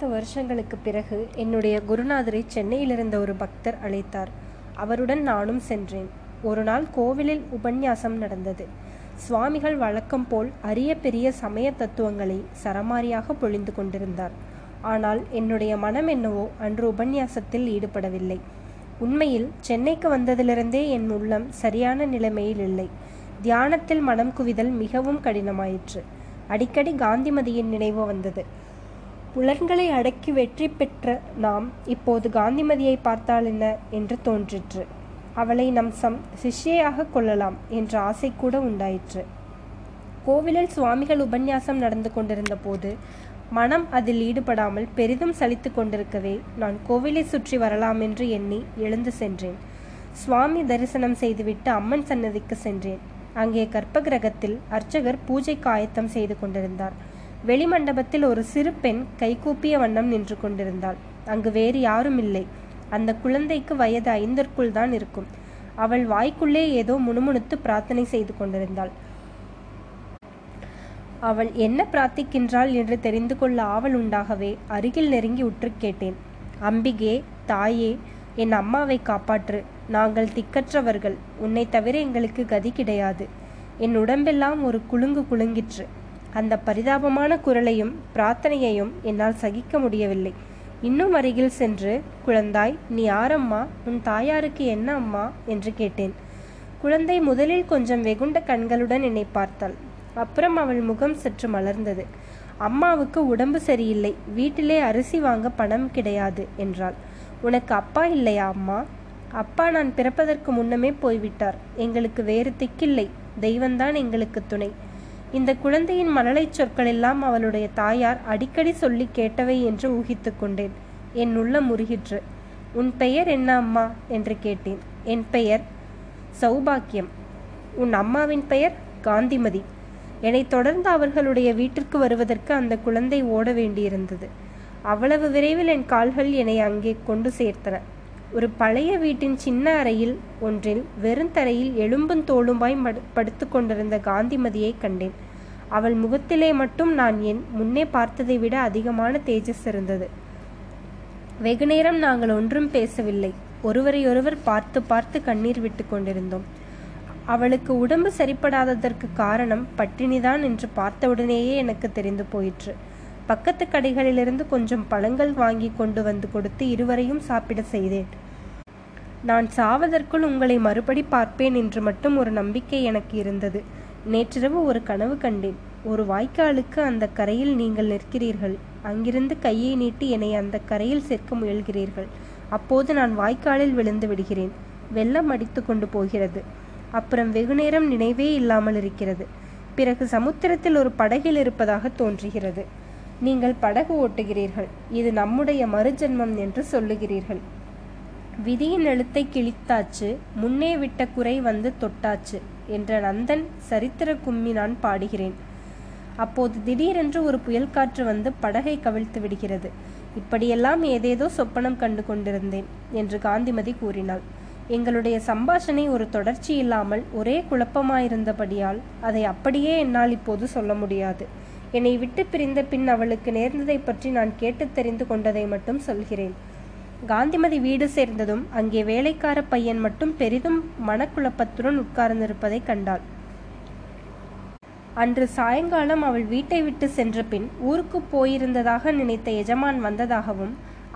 பதினைந்து வருஷங்களுக்கு பிறகு என்னுடைய குருநாதரை சென்னையிலிருந்த ஒரு பக்தர் அழைத்தார். அவருடன் நானும் சென்றேன். ஒரு நாள் கோவிலில் உபன்யாசம் நடந்தது. சுவாமிகள் வழக்கம் போல் அரிய பெரிய சமய தத்துவங்களை சரமாரியாக பொழிந்து கொண்டிருந்தார். ஆனால் என்னுடைய மனம் என்னவோ அன்று உபன்யாசத்தில் ஈடுபடவில்லை. உண்மையில் சென்னைக்கு வந்ததிலிருந்தே என் உள்ளம் சரியான நிலைமையில் இல்லை. தியானத்தில் மனம் குவிதல் மிகவும் கடினமாயிற்று. அடிக்கடி காந்திமதியின் நினைவு வந்தது. புலன்களை அடக்கி வெற்றி பெற்ற நாம் இப்போது காந்திமதியை பார்த்தால் என்ன என்று தோன்றிற்று. அவளை நம் சம் சிஷ்யையாக கொள்ளலாம் என்ற ஆசை கூட உண்டாயிற்று. கோவிலில் சுவாமிகள் உபன்யாசம் நடந்து கொண்டிருந்த போது மனம் அதில் ஈடுபடாமல் பெரிதும் சலித்து கொண்டிருக்கவே நான் கோவிலை சுற்றி வரலாம் என்று எண்ணி எழுந்து சென்றேன். சுவாமி தரிசனம் செய்துவிட்டு அம்மன் சன்னதிக்கு சென்றேன். அங்கே கர்ப்பகிரகத்தில் அர்ச்சகர் பூஜைக்கு ஆயத்தம் செய்து கொண்டிருந்தார். வெளிமண்டபத்தில் ஒரு சிறு பெண் கைகூப்பிய வண்ணம் நின்று கொண்டிருந்தாள். அங்கு வேறு யாரும் இல்லை. அந்த குழந்தைக்கு வயது ஐந்திற்குள் தான் இருக்கும். அவள் வாய்க்குள்ளே ஏதோ முணுமுணுத்து பிரார்த்தனை செய்து கொண்டிருந்தாள். அவள் என்ன பிரார்த்திக்கின்றாள் என்று தெரிந்து கொள்ள ஆவல் உண்டாகவே அருகில் நெருங்கி உற்று கேட்டேன். அம்பிகே தாயே என் அம்மாவை காப்பாற்று. நாங்கள் திக்கற்றவர்கள். உன்னை தவிர எங்களுக்கு கதி கிடையாது. என் உடம்பெல்லாம் ஒரு குலுங்கு குலுங்கிற்று. அந்த பரிதாபமான குரலையும் பிரார்த்தனையையும் என்னால் சகிக்க முடியவில்லை. இன்னும் அருகில் சென்று குழந்தாய் நீ யாரம்மா உன் தாயாருக்கு என்ன அம்மா? என்று கேட்டேன். குழந்தை முதலில் கொஞ்சம் வெகுண்ட கண்களுடன் என்னை பார்த்தாள். அப்புறம் அவள் முகம் சற்று மலர்ந்தது. அம்மாவுக்கு உடம்பு சரியில்லை வீட்டிலே அரிசி வாங்க பணம் கிடையாது என்றாள். உனக்கு அப்பா இல்லையா அம்மா? அப்பா நான் பிறப்பதற்கு முன்னமே போய்விட்டார். எங்களுக்கு வேறு திக்கில்லை. தெய்வந்தான் எங்களுக்கு துணை. இந்த குழந்தையின் மழலை சொற்கள் எல்லாம் அவளுடைய தாயார் அடிக்கடி சொல்லி கேட்டவை என்று ஊகித்து கொண்டேன். என் உள்ள முருகிற்று உன் பெயர் என்ன அம்மா? என்று கேட்டேன். என் பெயர் சௌபாக்கியம். உன் அம்மாவின் பெயர் காந்திமதி. என்னை தொடர்ந்து அவர்களுடைய வீட்டிற்கு வருவதற்கு அந்த குழந்தை ஓட வேண்டியிருந்தது. அவ்வளவு விரைவில் என் கால்கள் என்னை அங்கே கொண்டு சேர்த்தன. ஒரு பழைய வீட்டின் சின்ன அறையில் ஒன்றில் வெறுந்தரையில் எலும்பும் தோளுமாய் படுத்து கொண்டிருந்த காந்திமதியை கண்டேன். அவள் முகத்திலே மட்டும் நான் என் முன்னே பார்த்ததை விட அதிகமான தேஜஸ் இருந்தது. வெகுநேரம் நாங்கள் ஒன்றும் பேசவில்லை. ஒருவரையொருவர் பார்த்து பார்த்து கண்ணீர் விட்டு கொண்டிருந்தோம். அவளுக்கு உடம்பு சரிப்படாததற்கு காரணம் பட்டினிதான் என்று பார்த்தவுடனேயே எனக்கு தெரிந்து போயிற்று. பக்கத்து கடைகளிலிருந்து கொஞ்சம் பழங்கள் வாங்கி கொண்டு வந்து கொடுத்து இருவரையும் சாப்பிட செய்தேன். நான் சாவதற்குள் உங்களை மறுபடி பார்ப்பேன் என்று மட்டும் ஒரு நம்பிக்கை எனக்கு இருந்தது. நேற்றிரவு ஒரு கனவு கண்டேன். ஒரு வாய்க்காலுக்கு அந்த கரையில் நீங்கள் நிற்கிறீர்கள். அங்கிருந்து கையை நீட்டி என்னை அந்த கரையில் சேர்க்க முயல்கிறீர்கள். அப்போது நான் வாய்க்காலில் விழுந்து விடுகிறேன். வெள்ளம் அடித்து கொண்டு போகிறது. அப்புறம் வெகுநேரம் நினைவே இல்லாமல் இருக்கிறது. பிறகு சமுத்திரத்தில் ஒரு படகில் இருப்பதாக தோன்றுகிறது. நீங்கள் படகு ஓட்டுகிறீர்கள். இது நம்முடைய மறுஜென்மம் என்று சொல்லுகிறீர்கள். விதியின் எழுத்தை கிழித்தாச்சு முன்னே விட்ட குறை வந்து தொட்டாச்சு என்ற நந்தன் சரித்திர கும்மி நான் பாடுகிறேன். அப்போது திடீரென்று ஒரு புயல் காற்று வந்து படகை கவிழ்த்து விடுகிறது. இப்படியெல்லாம் ஏதேதோ சொப்பனம் கண்டு கொண்டிருந்தேன் என்று காந்திமதி கூறினாள். எங்களுடைய சம்பாஷணை ஒரு தொடர்ச்சி இல்லாமல் ஒரே குழப்பமாயிருந்தபடியால் அதை அப்படியே என்னால் இப்போது சொல்ல முடியாது. என்னை விட்டு பிரிந்த பின் அவளுக்கு நேர்ந்ததை பற்றி நான் கேட்டு தெரிந்து கொண்டதை மட்டும் சொல்கிறேன். காந்திமதி வீடு சேர்ந்ததும் அங்கே வேலைக்கார பையன் மட்டும் பெரிதும் மனக்குழப்பத்துடன் உட்கார்ந்திருப்பதை கண்டாள். அன்று சாயங்காலம் அவள் வீட்டை விட்டு சென்ற பின் ஊருக்கு போயிருந்ததாக நினைத்த எஜமான் வந்ததாகவும்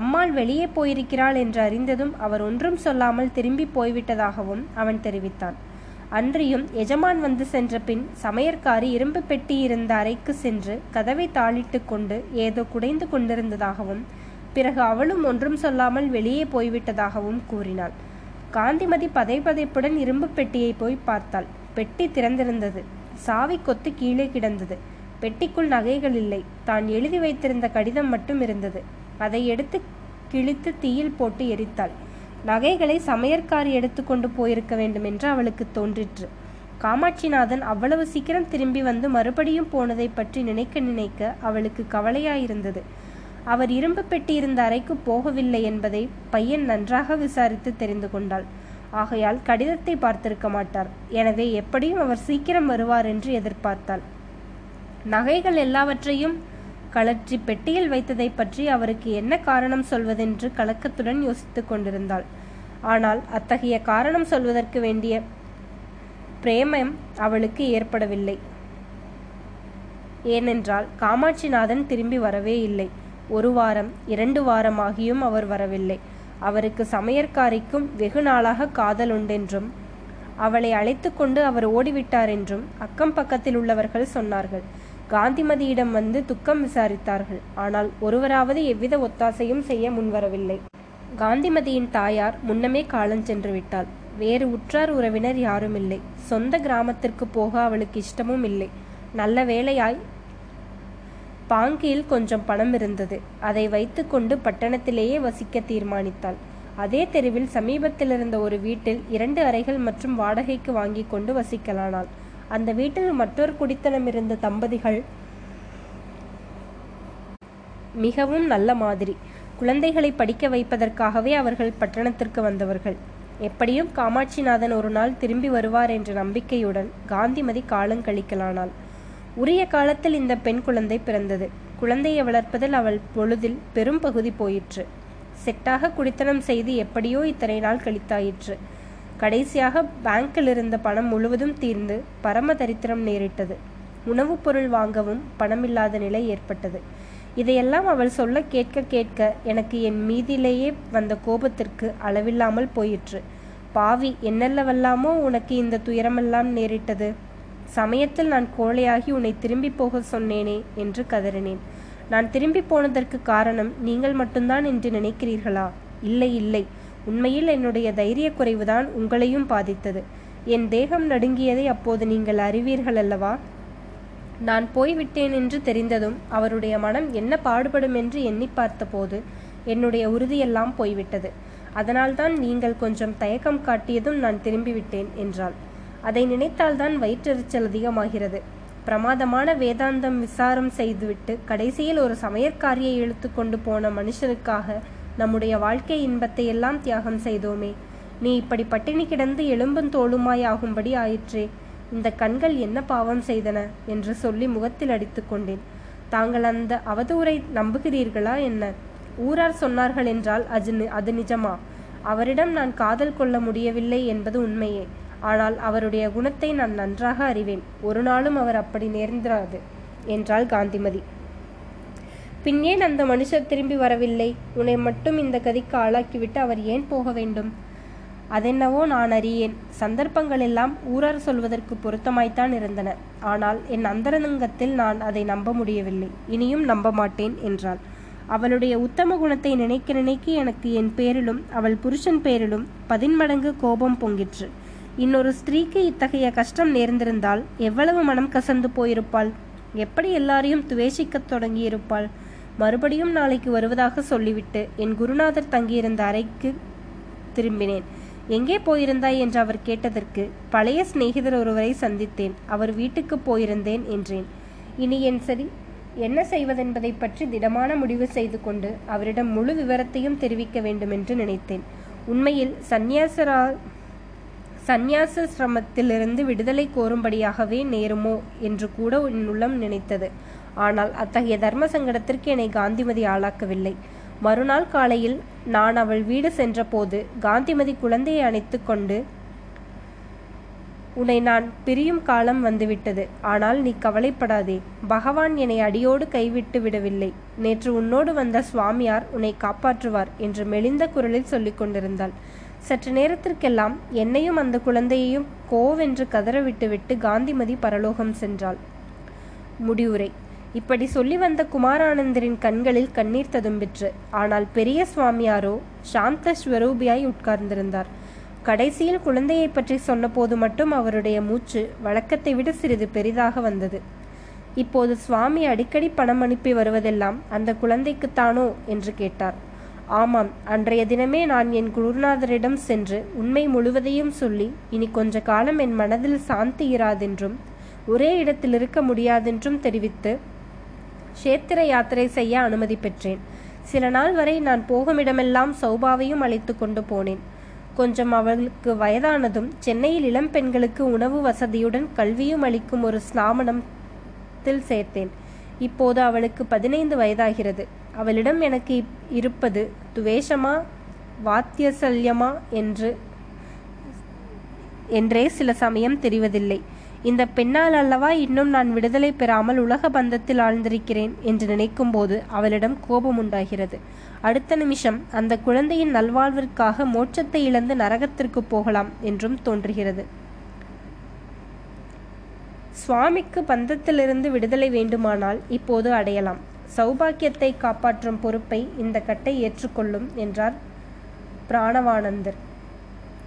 அம்மாள் வெளியே போயிருக்கிறாள் என்று அறிந்ததும் அவர் ஒன்றும் சொல்லாமல் திரும்பி போய்விட்டதாகவும் அவன் தெரிவித்தான். அன்றியும் எஜமான் வந்து சென்ற பின் சமையற்காரி இரும்பு பெட்டி இருந்த அறைக்கு சென்று கதவை தாளிட்டு கொண்டு ஏதோ குடைந்து கொண்டிருந்ததாகவும் பிறகு அவளும் ஒன்றும் சொல்லாமல் வெளியே போய்விட்டதாகவும் கூறினாள். காந்திமதி பதைப்பதைப்புடன் இரும்பு பெட்டியை போய் பார்த்தாள். பெட்டி திறந்திருந்தது. சாவி கொத்து கீழே கிடந்தது. பெட்டிக்குள் நகைகள் இல்லை. தான் எழுதி வைத்திருந்த கடிதம் மட்டும் இருந்தது. அதை எடுத்து கிழித்து தீயில் போட்டு எரித்தாள். நகைகளை சமையற்காரி எடுத்துக்கொண்டு போயிருக்க வேண்டும் என்று அவளுக்கு தோன்றிற்று. காமாட்சிநாதன் அவ்வளவு சீக்கிரம் திரும்பி வந்து மறுபடியும் போனதை பற்றி நினைக்க நினைக்க அவளுக்கு கவலையாயிருந்தது. அவர் இரும்பு பெட்டி இருந்த அறைக்கு போகவில்லை என்பதை பையன் நன்றாக விசாரித்து தெரிந்து கொண்டாள். ஆகையால் கடிதத்தை பார்த்திருக்க மாட்டார். எனவே எப்படியும் அவர் சீக்கிரம் வருவார் என்று எதிர்பார்த்தாள். நகைகள் எல்லாவற்றையும் கலற்றி பெட்டியில் வைத்ததை பற்றி அவருக்கு என்ன காரணம் சொல்வதென்று கலக்கத்துடன் யோசித்துக் கொண்டிருந்தாள். ஆனால் அத்தகைய காரணம் சொல்வதற்கு வேண்டிய பிரேமம் அவளுக்கு ஏற்படவில்லை. ஏனென்றால் காமாட்சிநாதன் திரும்பி வரவே இல்லை. ஒரு வாரம் இரண்டு வாரமாகியும் அவர் வரவில்லை. அவருக்கு சமையற்காரிக்கும் வெகு நாளாக காதல் உண்டென்றும் அவளை அழைத்து கொண்டு அவர் ஓடிவிட்டார் என்றும் அக்கம் பக்கத்தில் உள்ளவர்கள் சொன்னார்கள். காந்திமதியிடம் வந்து துக்கம் விசாரித்தார்கள். ஆனால் ஒருவராவது எவ்வித ஒத்தாசையும் செய்ய முன்வரவில்லை. காந்திமதியின் தாயார் முன்னமே காலஞ்சென்று விட்டாள். வேறு உற்றார் உறவினர் யாரும் இல்லை. சொந்த கிராமத்திற்கு போக அவளுக்கு இஷ்டமும் இல்லை. நல்ல வேளையாய் பாங்கியில் கொஞ்சம் பணம் இருந்தது. அதை வைத்துக்கொண்டு பட்டணத்திலேயே வசிக்க தீர்மானித்தாள். அதே தெருவில் சமீபத்தில் இருந்த ஒரு வீட்டில் இரண்டு அறைகள் மற்றும் வாடகைக்கு வாங்கி கொண்டு வசிக்கலானாள். அந்த வீட்டில் மற்றொரு குடித்தனம் இருந்த தம்பதிகள் மிகவும் நல்ல மாதிரி. குழந்தைகளை படிக்க வைப்பதற்காகவே அவர்கள் பட்டணத்திற்கு வந்தவர்கள். எப்படியும் காமாட்சிநாதன் ஒரு நாள் திரும்பி வருவார் என்ற நம்பிக்கையுடன் காந்திமதி காலங்கழிக்கலானாள் உரிய காலத்தில் இந்த பெண் குழந்தை பிறந்தது. குழந்தையை வளர்ப்பதில் அவள் பொழுதில் பெரும் பகுதி போயிற்று. செட்டாக குடித்தனம் செய்து எப்படியோ இத்தனை நாள் கழித்தாயிற்று. கடைசியாக பேங்கில் இருந்த பணம் முழுவதும் தீர்ந்து பரம தரித்திரம் நேரிட்டது. உணவுப் பொருள் வாங்கவும் பணமில்லாத நிலை ஏற்பட்டது. இதையெல்லாம் அவள் சொல்ல கேட்க கேட்க எனக்கு என் மீதிலேயே வந்த கோபத்திற்கு அளவில்லாமல் போயிற்று. பாவி என்னெல்லவெல்லாமோ உனக்கு இந்த துயரமெல்லாம் நேரிட்டது? சமயத்தில் நான் கோழையாகி உன்னை திரும்பி போக சொன்னேனே என்று கதறினேன். நான் திரும்பி போனதற்கு காரணம் நீங்கள் மட்டும்தான் என்று நினைக்கிறீர்களா? இல்லை இல்லை. உண்மையில் என்னுடைய தைரிய குறைவுதான் உங்களையும் பாதித்தது. என் தேகம் நடுங்கியதை அப்போது நீங்கள் அறிவீர்கள் அல்லவா? நான் போய்விட்டேன் என்று தெரிந்ததும் அவருடைய மனம் என்ன பாடுபடும் என்று எண்ணி பார்த்தபோது என்னுடைய உறுதியெல்லாம் போய்விட்டது. அதனால்தான் நீங்கள் கொஞ்சம் தயக்கம் காட்டியதும் நான் திரும்பிவிட்டேன் என்றாள். அதை நினைத்தால்தான் வயிற்றெரிச்சல் அதிகமாகிறது. பிரமாதமான வேதாந்தம் விசாரம் செய்துவிட்டு கடைசியில் ஒரு சமையற்காரியை இழுத்து கொண்டு போன மனுஷனுக்காக நம்முடைய வாழ்க்கை இன்பத்தை எல்லாம் தியாகம் செய்தோமே. நீ இப்படி பட்டினி கிடந்து எலும்பும் தோளுமாய் ஆகும்படி ஆயிற்றே. இந்த கண்கள் என்ன பாவம் செய்தன? என்று சொல்லி முகத்தில் அடித்து கொண்டேன். தாங்கள் அந்த அவதூரை நம்புகிறீர்களா என்ன? ஊரார் சொன்னார்கள் என்றால் அது அது நிஜமா? அவரிடம் நான் காதல் கொள்ள முடியவில்லை என்பது உண்மையே. ஆனால் அவருடைய குணத்தை நான் நன்றாக அறிவேன். ஒரு நாளும் அவர் அப்படி நேர்ந்திராது என்றாள் காந்திமதி. பின் ஏன் அந்த மனுஷர் திரும்பி வரவில்லை. உன்னை மட்டும் இந்த கதிக்கு ஆளாக்கிவிட்டு அவர் ஏன் போக வேண்டும்? அதென்னவோ நான் அறியேன். சந்தர்ப்பங்கள் எல்லாம் ஊரார் சொல்வதற்கு பொருத்தமாய்த்தான் இருந்தன. ஆனால் என் அந்தரங்கத்தில் நான் அதை நம்ப முடியவில்லை. இனியும் நம்ப மாட்டேன் என்றாள். அவளுடைய உத்தம குணத்தை நினைக்க நினைக்க எனக்கு என் பேரிலும் அவள் புருஷன் பேரிலும் பதின்மடங்கு கோபம் பொங்கிற்று. இன்னொரு ஸ்திரீக்கு இத்தகைய கஷ்டம் நேர்ந்திருந்தால் எவ்வளவு மனம் கசந்து போயிருப்பாள்? எப்படி எல்லாரையும் துவேஷிக்கத் தொடங்கியிருப்பாள்? மறுபடியும் நாளைக்கு வருவதாக சொல்லிவிட்டு என் குருநாதர் தங்கியிருந்த அறைக்கு திரும்பினேன். எங்கே போயிருந்தாய்? என்று அவர் கேட்டதற்கு பழைய சிநேகிதர் ஒருவரை சந்தித்தேன். அவர் வீட்டுக்கு போயிருந்தேன் என்றேன். இனி என் சரி என்ன செய்வதென்பதை பற்றி திடமான முடிவு செய்து கொண்டு அவரிடம் முழு விவரத்தையும் தெரிவிக்க வேண்டும் என்று நினைத்தேன். உண்மையில் சந்நியாசரா சந்நியாசிரமத்திலிருந்து விடுதலை கோரும்படியாகவே நேருமோ? என்று கூட என் உள்ளம் நினைத்தது. ஆனால் அத்தகைய தர்ம சங்கடத்திற்கு என்னை காந்திமதி ஆளாக்கவில்லை. மறுநாள் காலையில் நான் அவள் வீடு சென்றபோது காந்திமதி குழந்தையை அணைத்து கொண்டு உன்னை நான் பிரியும் காலம் வந்துவிட்டது. ஆனால் நீ கவலைப்படாதே. பகவான் என்னை அடியோடு கைவிட்டு விடவில்லை. நேற்று உன்னோடு வந்த சுவாமியார் உன்னை காப்பாற்றுவார் என்று மெலிந்த குரலில் சொல்லிக் கொண்டிருந்தாள். சற்று நேரத்திற்கெல்லாம் என்னையும் அந்த குழந்தையையும் கோவென்று கதற விட்டுவிட்டு காந்திமதி பரலோகம் சென்றாள். முடிவுரை. இப்படி சொல்லி வந்த குமாரானந்தரின் கண்களில் கண்ணீர் ததும்பிற்று. ஆனால் பெரிய சுவாமியாரோ சாந்த ஸ்வரூபியாய் உட்கார்ந்திருந்தார். கடைசியில் குழந்தையை பற்றி சொன்னபோது மட்டும் அவருடைய மூச்சு வழக்கத்தை விட சிறிது பெரிதாக வந்தது. இப்போது சுவாமி அடிக்கடி பணம் அனுப்பி வருவதெல்லாம் அந்த குழந்தைக்குத்தானோ என்று கேட்டார். ஆமாம் அன்றைய தினமே நான் என் குருநாதரிடம் சென்று உண்மை முழுவதையும் சொல்லி இனி கொஞ்ச காலம் என் மனதில் சாந்தி இராதென்றும் ஒரே இடத்தில் இருக்க முடியாதென்றும் தெரிவித்து க்ஷேத்திர யாத்திரை செய்ய அனுமதி பெற்றேன். சில நாள் வரை நான் போகுமிடமெல்லாம் சௌபாவையும் அழைத்து கொண்டு போனேன். கொஞ்சம் அவளுக்கு வயதானதும் சென்னையில் இளம் பெண்களுக்கு உணவு வசதியுடன் கல்வியும் அளிக்கும் ஒரு ஸ்நாமனத்தில் சேர்த்தேன். இப்போது அவளுக்கு பதினைந்து வயதாகிறது. அவளிடம் எனக்கு இருப்பது துவேஷமா வாத்தியசல்யமா என்று என்றே சில சமயம் தெரிவதில்லை. இந்த பெண்ணால் அல்லவா இன்னும் நான் விடுதலை பெறாமல் உலக பந்தத்தில் ஆழ்ந்திருக்கிறேன் என்று நினைக்கும்போது அவளிடம் கோபம் உண்டாகிறது. அடுத்த நிமிஷம் அந்த குழந்தையின் நல்வாழ்விற்காக மோட்சத்தை இழந்து நரகத்திற்கு போகலாம் என்றும் தோன்றுகிறது. சுவாமிக்கு பந்தத்திலிருந்து விடுதலை வேண்டுமானால் இப்போது அடையலாம். சௌபாக்கியத்தை காப்பாற்றும் பொறுப்பை இந்த கட்டை ஏற்றுக்கொள்ளும் என்றார் பிராணவானந்தர்.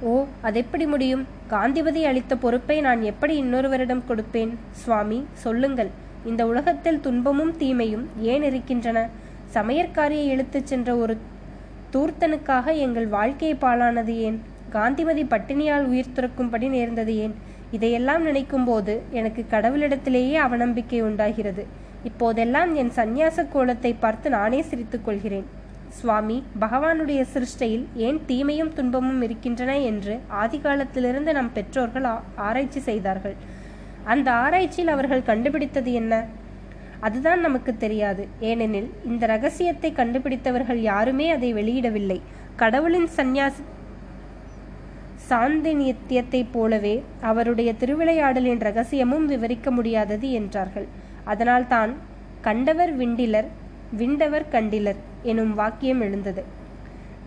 ஓ அதெப்படி முடியும்? காந்திபதி அளித்த பொறுப்பை நான் எப்படி இன்னொருவரிடம் கொடுப்பேன்? சுவாமி சொல்லுங்கள். இந்த உலகத்தில் துன்பமும் தீமையும் ஏன் இருக்கின்றன? சமையற்காரியை இழுத்துச் சென்ற ஒரு தூர்த்தனுக்காக எங்கள் வாழ்க்கையை பாழானது ஏன்? காந்திமதி பட்டினியால் உயிர் துறக்கும்படி நேர்ந்தது ஏன்? இதையெல்லாம் நினைக்கும்போது எனக்கு கடவுளிடத்திலேயே அவநம்பிக்கை உண்டாகிறது. இப்போதெல்லாம் என் சந்நியாச கோலத்தை பார்த்து நானே சிரித்துக் கொள்கிறேன். சுவாமி பகவானுடைய சிருஷ்டையில் ஏன் தீமையும் துன்பமும் இருக்கின்றன என்று ஆதிகாலத்திலிருந்து நம் பெற்றோர்கள் ஆராய்ச்சி செய்தார்கள். அந்த ஆராய்ச்சியில் அவர்கள் கண்டுபிடித்தது என்ன? அதுதான் நமக்கு தெரியாது. ஏனெனில் இந்த ரகசியத்தை கண்டுபிடித்தவர்கள் யாருமே அதை வெளியிடவில்லை. கடவுளின் சந்நியாசி சாந்திநித்தியத்தைப் போலவே அவருடைய திருவிளையாடலின் ரகசியமும் விவரிக்க முடியாதது என்றார்கள். அதனால் தான் கண்டவர் விண்டிலர் விண்டவர் கண்டிலர். எனும் வாக்கியம் எழுந்தது.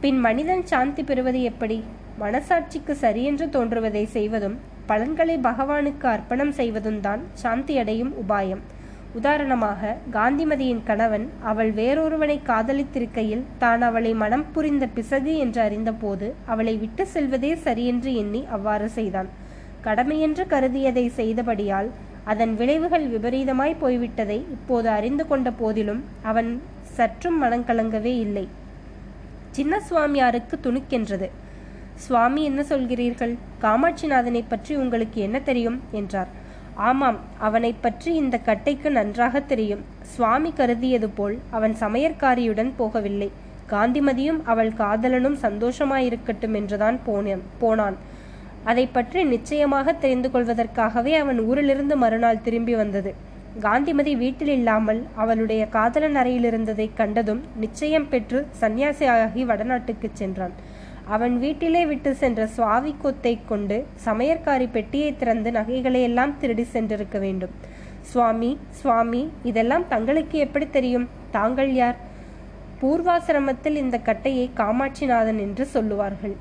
பின் மனிதன் சாந்தி பெறுவது எப்படி? மனசாட்சிக்கு சரியென்று தோன்றுவதை செய்வதும் பலன்களை பகவானுக்கு அர்ப்பணம் செய்வதும் தான் சாந்தி அடையும் உபாயம். உதாரணமாக காந்திமதியின் கணவன் அவள் வேறொருவனை காதலித்திருக்கையில் தான் அவளை மனம் புரிந்த பிசகு என்று அறிந்தபோது அவளை விட்டு செல்வதே சரியென்று எண்ணி அவ்வாறு செய்தான். கடமையென்று கருதியதை செய்தபடியால் அதன் விளைவுகள் விபரீதமாய் போய்விட்டதை இப்போது அறிந்து கொண்ட போதிலும் அவன் சற்றும் மனங்கலங்கவே இல்லை. சின்ன சுவாமியாருக்கு துணுக்கென்றது. சுவாமி என்ன சொல்கிறீர்கள்? காமாட்சிநாதனை பற்றி உங்களுக்கு என்ன தெரியும்? என்றார். ஆமாம் அவனை பற்றி இந்த கட்டைக்கு நன்றாக தெரியும். சுவாமி கருதியது போல் அவன் சமையற்காரியுடன் போகவில்லை. காந்திமதியும் அவள் காதலனும் சந்தோஷமாயிருக்கட்டும் என்றுதான் போனேன் போனான். அதை பற்றி நிச்சயமாக தெரிந்து கொள்வதற்காகவே அவன் ஊரிலிருந்து மறுநாள் திரும்பி வந்தது. காந்திமதி வீட்டில் இல்லாமல் அவளுடைய காதலன் அறையில் இருந்ததை கண்டதும் நிச்சயம் பெற்று சன்னியாசியாகி வடநாட்டுக்கு சென்றான். அவன் வீட்டிலே விட்டு சென்ற சுவாவி கொத்தை கொண்டு சமையற்காரி பெட்டியை திறந்து நகைகளை எல்லாம் திருடி சென்றிருக்க வேண்டும். சுவாமி சுவாமி இதெல்லாம் தங்களுக்கு எப்படி தெரியும்? தாங்கள் யார்? பூர்வாசிரமத்தில் இந்த கட்டையை காமாட்சிநாதன் என்று சொல்லுவார்கள்.